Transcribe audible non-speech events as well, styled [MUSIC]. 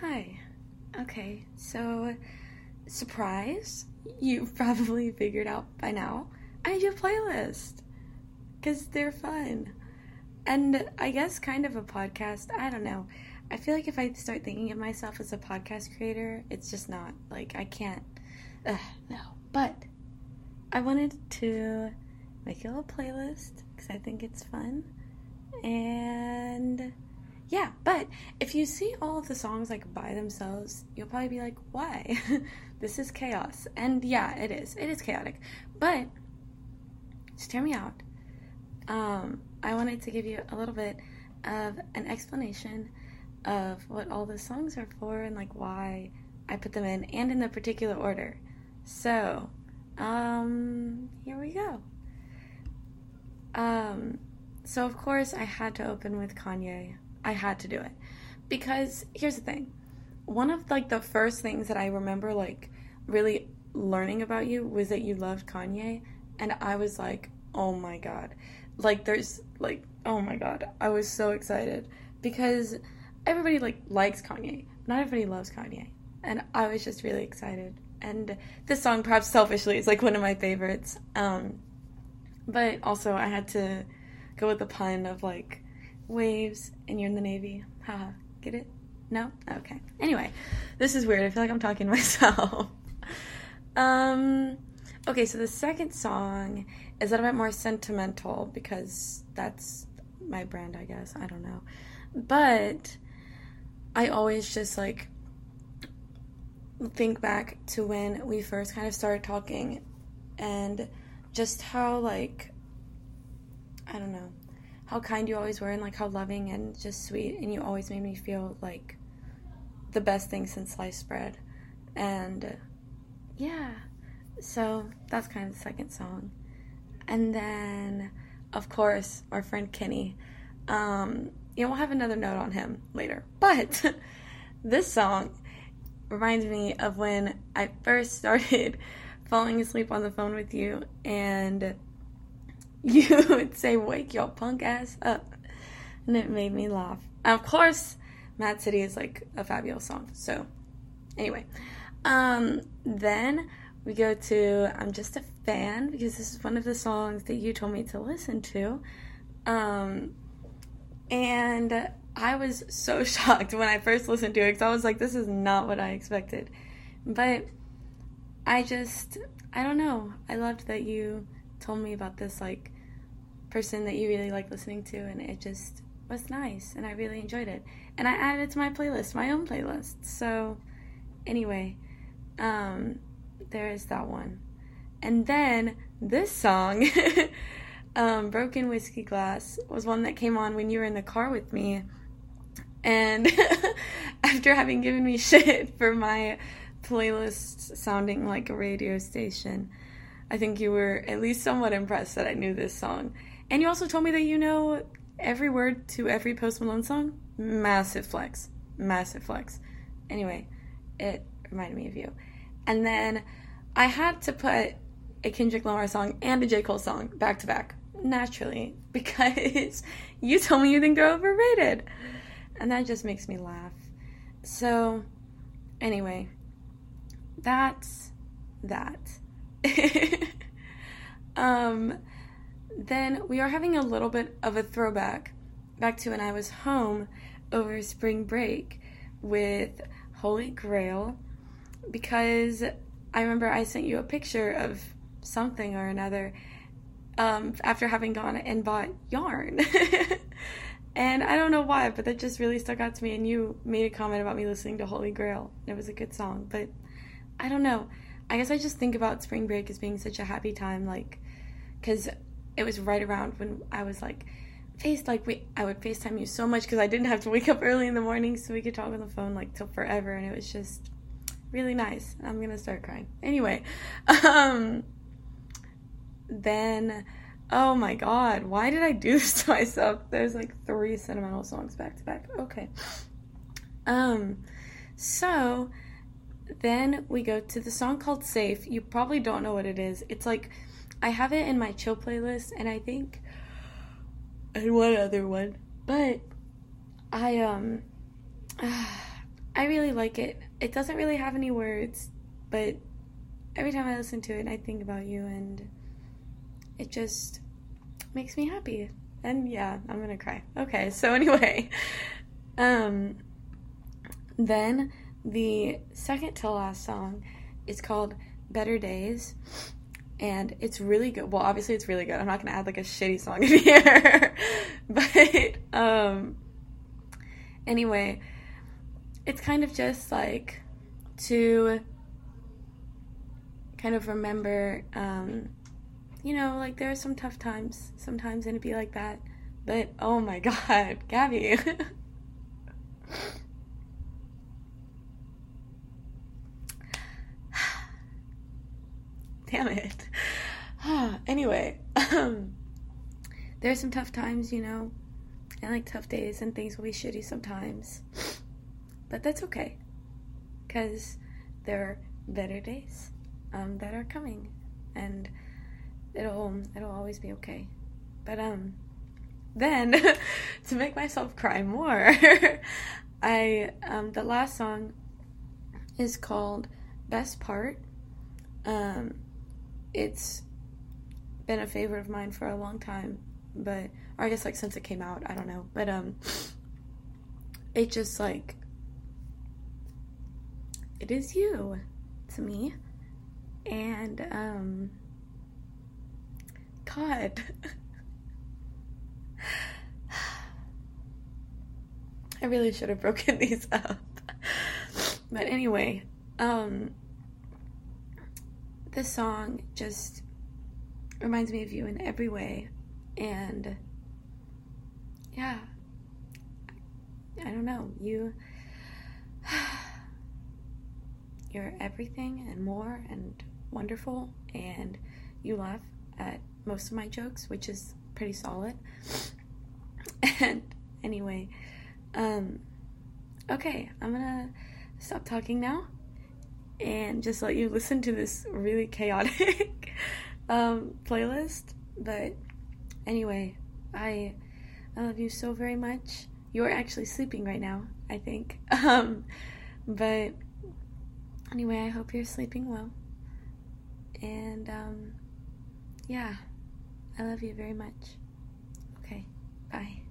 Hi. Okay, so surprise, you've [LAUGHS] probably figured out by now. I do a playlist because they're fun. And I guess kind of a podcast. I don't know. I feel like if I start thinking of myself as a podcast creator, it's just not. Like, I can't. Ugh, no. But I wanted to make a little playlist because I think it's fun. And yeah, but if you see all of the songs like by themselves, you'll probably be like, why? [LAUGHS] this is chaos. And yeah, it is. It is chaotic. But just hear me out. Um, I wanted to give you a little bit of an explanation of what all the songs are for and like why I put them in and in the particular order. So, um, here we go. Um, so of course I had to open with Kanye. I had to do it. Because here's the thing. One of like the first things that I remember like really learning about you was that you loved Kanye and I was like, "Oh my god." Like there's like, "Oh my god." I was so excited because everybody like likes Kanye. Not everybody loves Kanye. And I was just really excited. And this song perhaps selfishly is like one of my favorites. Um but also I had to go with the pun of like waves and you're in the Navy. Haha. Get it? No? Okay. Anyway, this is weird. I feel like I'm talking to [LAUGHS] myself. um okay, so the second song is a little bit more sentimental because that's my brand, I guess. I don't know. But I always just like think back to when we first kind of started talking and just how like I don't know how kind you always were and like how loving and just sweet and you always made me feel like the best thing since sliced bread. And yeah so that's kind of the second song. And then of course our friend kenny. Um you know we'll have another note on him later. But [LAUGHS] this song reminds me of when i first [LAUGHS] started falling asleep on the phone with you and [LAUGHS] you would say, Wake your punk ass up. And it made me laugh. And of course, Mad City is like a fabulous song. So, anyway, um, then we go to I'm Just a Fan because this is one of the songs that you told me to listen to. Um, and I was so [LAUGHS] shocked when I first listened to it because I was like, this is not what I expected. But I just, I don't know. I loved that you told me about this, like, person that you really like listening to, and it just was nice, and I really enjoyed it. And I added it to my playlist, my own playlist. So, anyway, um, there is that one. And then this song, [LAUGHS] um, Broken Whiskey Glass, was one that came on when you were in the car with me. And [LAUGHS] after having given me [LAUGHS] shit for my playlist sounding like a radio station, I think you were at least somewhat impressed that I knew this song. And you also told me that you know every word to every Post Malone song. Massive flex. Massive flex. Anyway, it reminded me of you. And then I had to put a Kendrick Lamar song and a J. Cole song back to back, naturally, [LAUGHS] because you told me you think they're overrated. And that just makes me laugh. So, anyway, that's that. [LAUGHS] um, then we are having a little bit of a throwback back to when I was home over spring break with Holy Grail because I remember I sent you a picture of something or another um, after having gone and bought yarn. [LAUGHS] and I don't know why, but that just really stuck out to me. And you made a comment about me listening to Holy Grail. It was a good song, but I don't know. I guess I just think about spring break as being such a happy time, like, because it was right around when I was like, face like we I would FaceTime you so much because I didn't have to wake up early in the morning so we could talk on the phone like till forever and it was just really nice. I'm gonna start crying. Anyway, [LAUGHS] um then oh my god, why did I do [LAUGHS] this to myself? There's like three sentimental songs back to back. Okay. Um so then we go to the song called Safe. You probably don't know what it is. It's like I have it in my chill playlist, and I think and one other one, but I um [SIGHS] I really like it. It doesn't really have any words, but every time I listen to it, I think about you, and it just makes me happy. And yeah, I'm gonna cry. Okay, [LAUGHS] so anyway, um, then the second to last song is called Better Days, and it's really good. Well, obviously, it's really good. I'm not gonna add like a shitty song [LAUGHS] in here, but um, anyway, it's kind of just like to kind of remember, um, you know, like there are some tough times sometimes, and it'd be like that. But oh my [LAUGHS] god, Gabby. [LAUGHS] [LAUGHS] Damn it. [SIGHS] anyway, um, there are some tough times, you know, and like tough days, and things will be shitty sometimes. But that's okay, because there are better days um, that are coming, and it'll it'll always be okay. But um, then [LAUGHS] to make myself cry more, [LAUGHS] I um, the last song is called "Best Part." Um, it's been a favorite of mine for a long time, but or I guess like since it came out, I don't know, but um, it just like it is you to me, and um, God. [LAUGHS] I really should have broken [LAUGHS] these up. But anyway, um, this song just reminds me of you in every way. And yeah, I don't know. You, [SIGHS] you're everything and more and wonderful. And you laugh at most of my jokes, which is pretty solid. [LAUGHS] And anyway, um, okay, I'm gonna stop talking now and just let you listen to this really chaotic [LAUGHS] um, playlist. But anyway, I I love you so very much. You're actually sleeping right now, I think. [LAUGHS] Um, but anyway, I hope you're sleeping well. And um, yeah, I love you very much. Okay, bye.